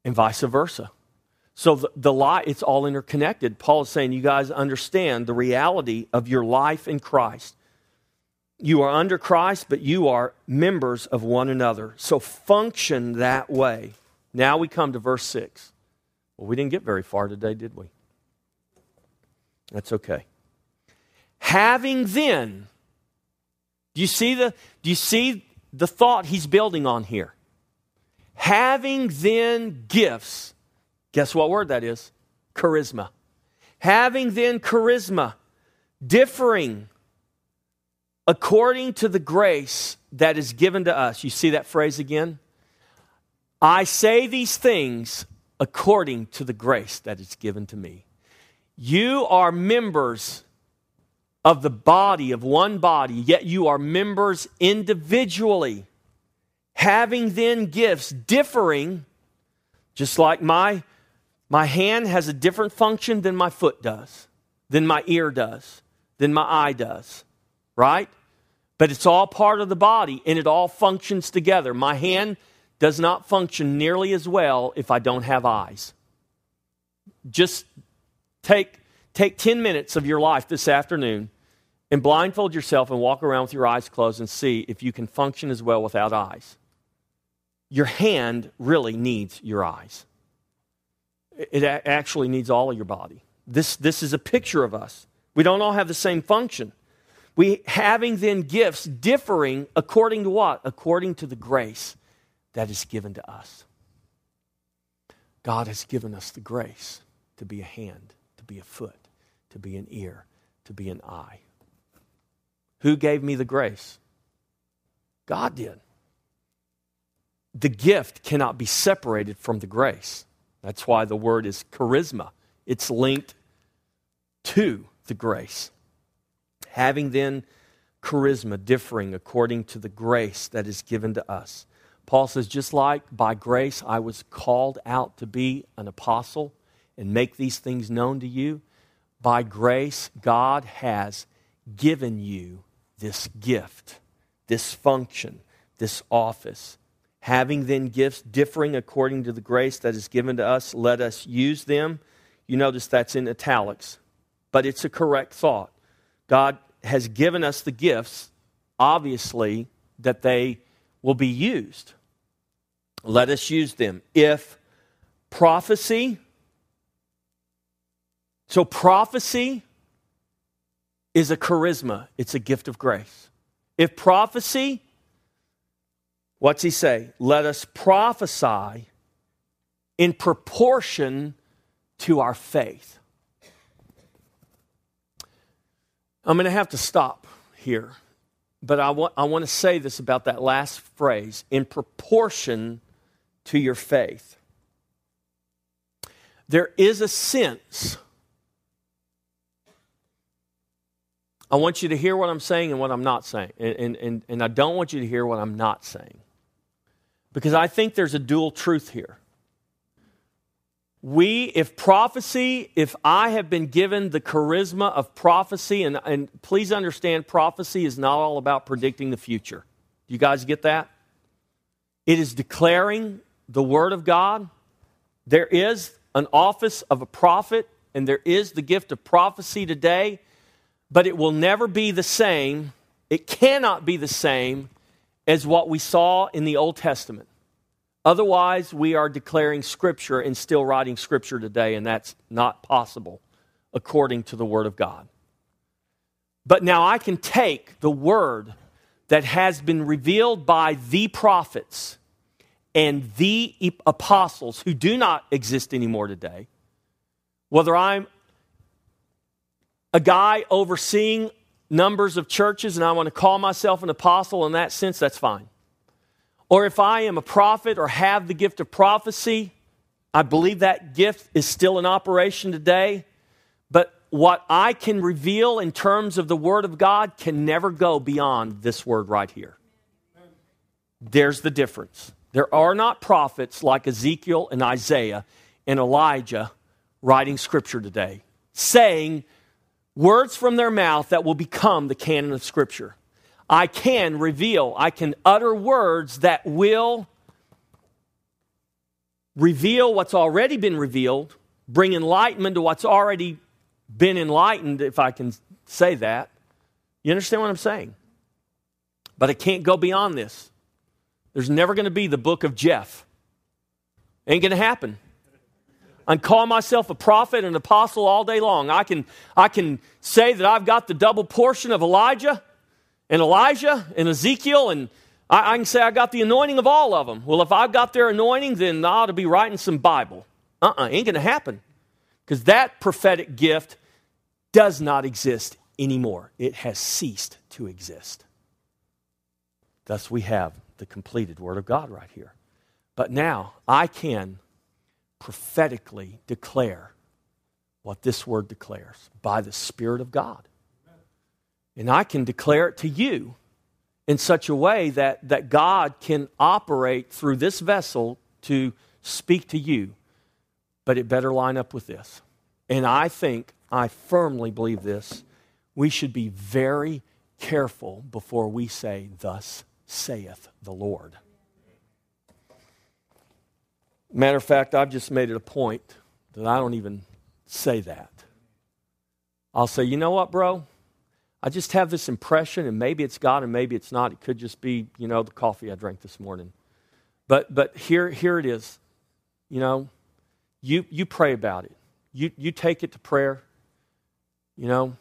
and vice versa. So the, the lie, it's all interconnected. Paul is saying you guys understand the reality of your life in Christ. You are under Christ, but you are members of one another. So function that way. Now we come to verse 6. Well, we didn't get very far today, did we? That's okay. Having then, do you see the, do you see the thought he's building on here? Having then gifts. Guess what word that is? Charisma. Having then charisma, differing according to the grace that is given to us. You see that phrase again? I say these things according to the grace that is given to me. You are members of the body, of one body, yet you are members individually, having then gifts differing, just like my, my hand has a different function than my foot does, than my ear does, than my eye does, right? But it's all part of the body and it all functions together. My hand does not function nearly as well if I don't have eyes. Just take, take 10 minutes of your life this afternoon and blindfold yourself and walk around with your eyes closed and see if you can function as well without eyes. Your hand really needs your eyes. It actually needs all of your body. This, this is a picture of us. We don't all have the same function. We having then gifts differing according to what? According to the grace that is given to us. God has given us the grace to be a hand, to be a foot, to be an ear, to be an eye. Who gave me the grace? God did. the gift cannot be separated from the grace. That's why the word is charisma. It's linked to the grace. Having then charisma differing according to the grace that is given to us. Paul says, just like by grace I was called out to be an apostle and make these things known to you, by grace God has given you this gift, this function, this office. Having then gifts differing according to the grace that is given to us, let us use them. You notice that's in italics, but it's a correct thought. God has given us the gifts, obviously, that they will be used. Let us use them. If prophecy, so prophecy is a charisma, it's a gift of grace. If prophecy, what's he say? Let us prophesy in proportion to our faith. I'm going to have to stop here, but I want, I want to say this about that last phrase in proportion to your faith. There is a sense. I want you to hear what I'm saying and what I'm not saying. And, and, and I don't want you to hear what I'm not saying. Because I think there's a dual truth here we, if prophecy, if I have been given the charisma of prophecy, and, and please understand, prophecy is not all about predicting the future. Do you guys get that? It is declaring the word of God. There is an office of a prophet, and there is the gift of prophecy today, but it will never be the same. It cannot be the same as what we saw in the Old Testament. Otherwise, we are declaring Scripture and still writing Scripture today, and that's not possible according to the Word of God. But now I can take the Word that has been revealed by the prophets and the apostles who do not exist anymore today, whether I'm a guy overseeing numbers of churches and I want to call myself an apostle in that sense, that's fine. Or if I am a prophet or have the gift of prophecy, I believe that gift is still in operation today. But what I can reveal in terms of the Word of God can never go beyond this word right here. There's the difference. There are not prophets like Ezekiel and Isaiah and Elijah writing Scripture today, saying words from their mouth that will become the canon of Scripture. I can reveal, I can utter words that will reveal what's already been revealed, bring enlightenment to what's already been enlightened, if I can say that. You understand what I'm saying? But I can't go beyond this. There's never going to be the book of Jeff. Ain't going to happen. I can call myself a prophet and apostle all day long. I can, I can say that I've got the double portion of Elijah and Elijah and Ezekiel, and I, I, can say I got the anointing of all of them. Well, if I've got their anointing, then I ought to be writing some Bible. Uh uh-uh, uh, ain't going to happen. Because that prophetic gift does not exist anymore, it has ceased to exist. Thus, we have the completed Word of God right here. But now I can prophetically declare what this Word declares by the Spirit of God. And I can declare it to you in such a way that, that God can operate through this vessel to speak to you. But it better line up with this. And I think, I firmly believe this, we should be very careful before we say, Thus saith the Lord. Matter of fact, I've just made it a point that I don't even say that. I'll say, You know what, bro? I just have this impression, and maybe it's God and maybe it's not. It could just be, you know, the coffee I drank this morning. But, but here, here it is. You know, you, you pray about it. You, you take it to prayer. You know,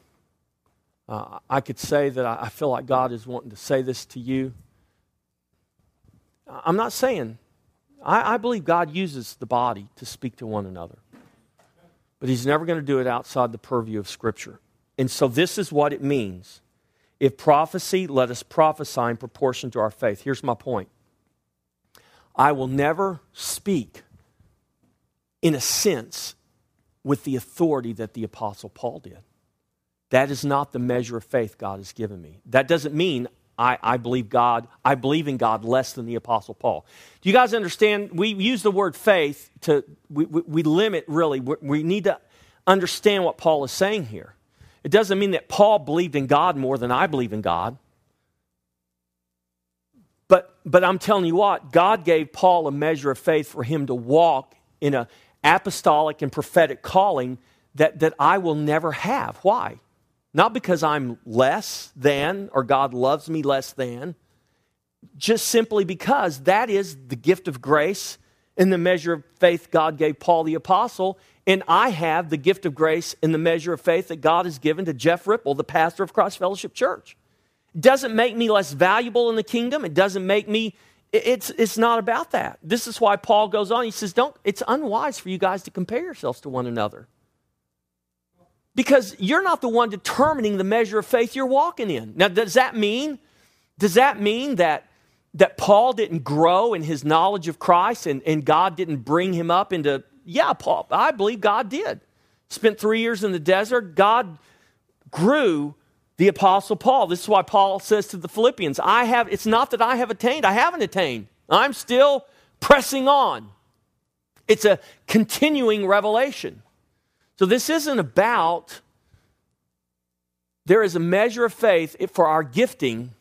uh, I could say that I, I feel like God is wanting to say this to you. I'm not saying, I, I believe God uses the body to speak to one another. But He's never going to do it outside the purview of Scripture. And so this is what it means. If prophecy, let us prophesy in proportion to our faith. Here's my point I will never speak, in a sense, with the authority that the Apostle Paul did. That is not the measure of faith God has given me. That doesn't mean I, I, believe God, I believe in God less than the Apostle Paul. Do you guys understand? We use the word faith to, we, we, we limit really. We, we need to understand what Paul is saying here. It doesn't mean that Paul believed in God more than I believe in God. But, but I'm telling you what, God gave Paul a measure of faith for him to walk in an apostolic and prophetic calling that, that I will never have. Why? Not because I'm less than or God loves me less than, just simply because that is the gift of grace in the measure of faith God gave Paul the apostle. And I have the gift of grace in the measure of faith that God has given to Jeff Ripple, the pastor of Christ Fellowship Church. It doesn't make me less valuable in the kingdom. It doesn't make me, it's, it's not about that. This is why Paul goes on. He says, Don't, it's unwise for you guys to compare yourselves to one another because you're not the one determining the measure of faith you're walking in. Now, does that mean, does that mean that, that Paul didn't grow in his knowledge of Christ and, and God didn't bring him up into, yeah, Paul, I believe God did. Spent three years in the desert. God grew the apostle Paul. This is why Paul says to the Philippians, I have, it's not that I have attained, I haven't attained. I'm still pressing on. It's a continuing revelation. So this isn't about, there is a measure of faith for our gifting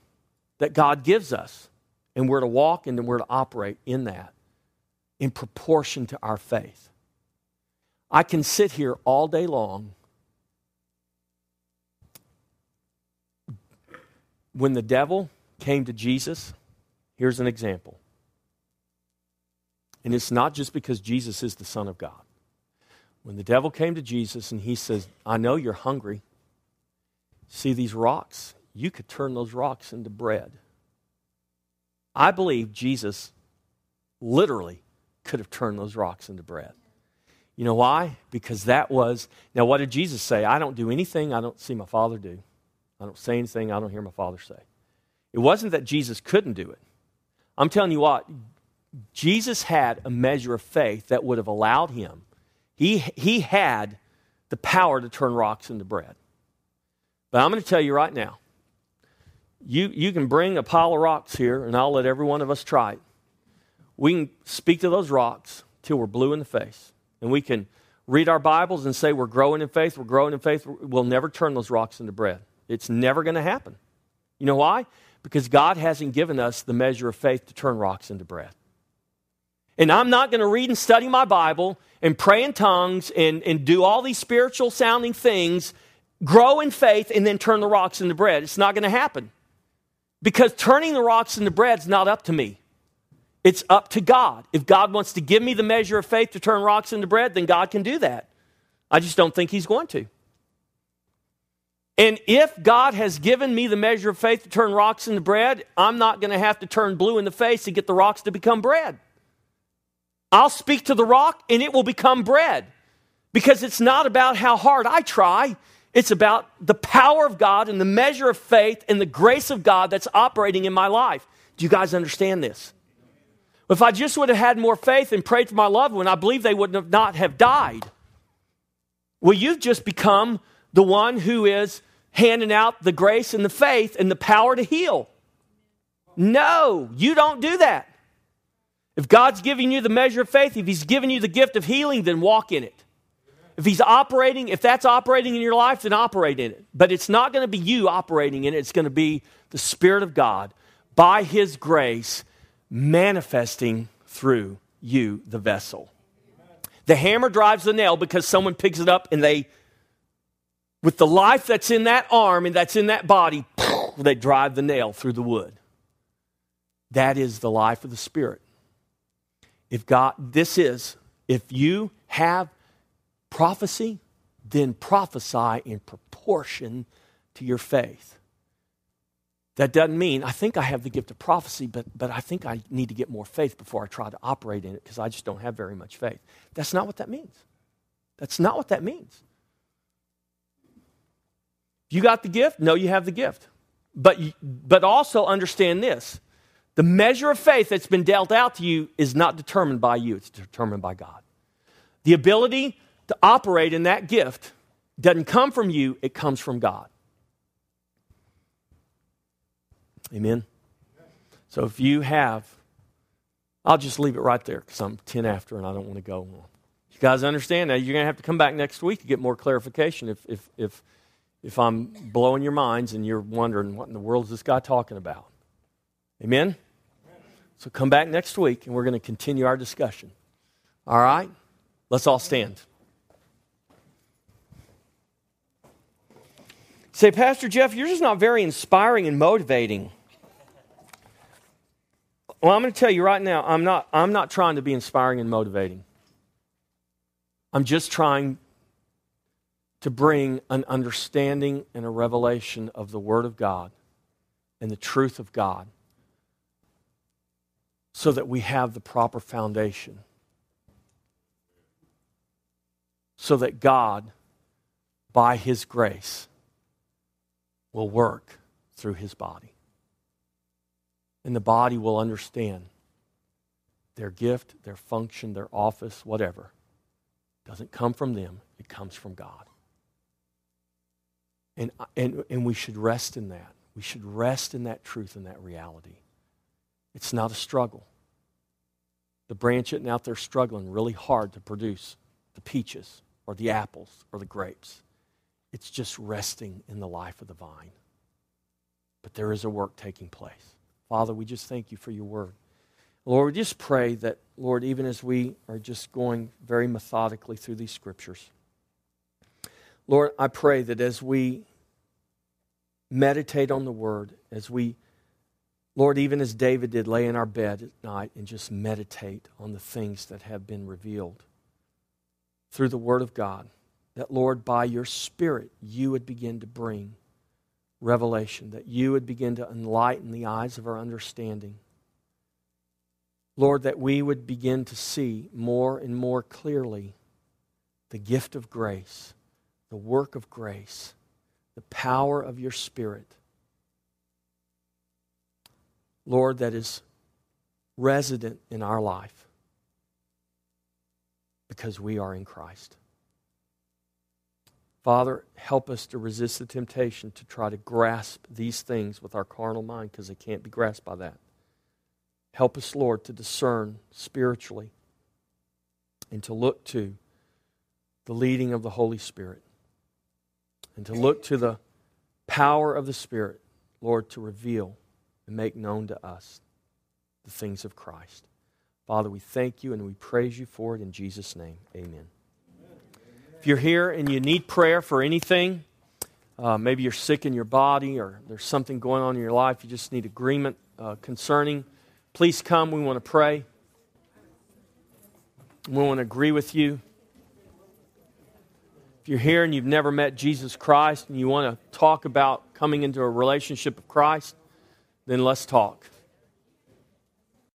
that God gives us. And we're to walk and we're to operate in that in proportion to our faith. I can sit here all day long. When the devil came to Jesus, here's an example. And it's not just because Jesus is the Son of God. When the devil came to Jesus and he says, I know you're hungry. See these rocks? You could turn those rocks into bread. I believe Jesus literally could have turned those rocks into bread. You know why? Because that was, now what did Jesus say? I don't do anything I don't see my Father do. I don't say anything I don't hear my Father say. It wasn't that Jesus couldn't do it. I'm telling you what, Jesus had a measure of faith that would have allowed him he, he had the power to turn rocks into bread. But I'm going to tell you right now you, you can bring a pile of rocks here, and I'll let every one of us try it. We can speak to those rocks till we're blue in the face. And we can read our Bibles and say we're growing in faith, we're growing in faith. We'll never turn those rocks into bread. It's never going to happen. You know why? Because God hasn't given us the measure of faith to turn rocks into bread. And I'm not going to read and study my Bible and pray in tongues and, and do all these spiritual sounding things, grow in faith, and then turn the rocks into bread. It's not going to happen. Because turning the rocks into bread is not up to me. It's up to God. If God wants to give me the measure of faith to turn rocks into bread, then God can do that. I just don't think He's going to. And if God has given me the measure of faith to turn rocks into bread, I'm not going to have to turn blue in the face to get the rocks to become bread. I'll speak to the rock and it will become bread. Because it's not about how hard I try, it's about the power of God and the measure of faith and the grace of God that's operating in my life. Do you guys understand this? If I just would have had more faith and prayed for my loved one, I believe they would have not have died. Well, you've just become the one who is handing out the grace and the faith and the power to heal. No, you don't do that. If God's giving you the measure of faith, if He's given you the gift of healing, then walk in it. If He's operating, if that's operating in your life, then operate in it. But it's not going to be you operating in it, it's going to be the Spirit of God by His grace manifesting through you, the vessel. The hammer drives the nail because someone picks it up and they, with the life that's in that arm and that's in that body, *laughs* they drive the nail through the wood. That is the life of the Spirit. If God, this is, if you have prophecy, then prophesy in proportion to your faith. That doesn't mean I think I have the gift of prophecy, but, but I think I need to get more faith before I try to operate in it because I just don't have very much faith. That's not what that means. That's not what that means. You got the gift? No, you have the gift. But, but also understand this The measure of faith that's been dealt out to you is not determined by you, it's determined by God. The ability to operate in that gift doesn't come from you, it comes from God. Amen. So if you have, I'll just leave it right there because I'm 10 after and I don't want to go on. You guys understand that? You're going to have to come back next week to get more clarification if, if, if, if I'm blowing your minds and you're wondering what in the world is this guy talking about. Amen? So come back next week and we're going to continue our discussion. All right? Let's all stand. Say, Pastor Jeff, you're just not very inspiring and motivating. Well, I'm going to tell you right now, I'm not, I'm not trying to be inspiring and motivating. I'm just trying to bring an understanding and a revelation of the Word of God and the truth of God so that we have the proper foundation. So that God, by His grace, will work through His body and the body will understand their gift, their function, their office, whatever, doesn't come from them, it comes from God. And, and, and we should rest in that. We should rest in that truth and that reality. It's not a struggle. The branch isn't out there struggling really hard to produce the peaches or the apples or the grapes. It's just resting in the life of the vine. But there is a work taking place. Father, we just thank you for your word. Lord, we just pray that, Lord, even as we are just going very methodically through these scriptures, Lord, I pray that as we meditate on the word, as we, Lord, even as David did, lay in our bed at night and just meditate on the things that have been revealed through the word of God, that, Lord, by your Spirit, you would begin to bring revelation, that you would begin to enlighten the eyes of our understanding. Lord, that we would begin to see more and more clearly the gift of grace, the work of grace, the power of your Spirit. Lord, that is resident in our life because we are in Christ. Father, help us to resist the temptation to try to grasp these things with our carnal mind because they can't be grasped by that. Help us, Lord, to discern spiritually and to look to the leading of the Holy Spirit and to look to the power of the Spirit, Lord, to reveal and make known to us the things of Christ. Father, we thank you and we praise you for it in Jesus' name. Amen. If you're here and you need prayer for anything, uh, maybe you're sick in your body or there's something going on in your life, you just need agreement uh, concerning, please come. We want to pray. We want to agree with you. If you're here and you've never met Jesus Christ and you want to talk about coming into a relationship with Christ, then let's talk.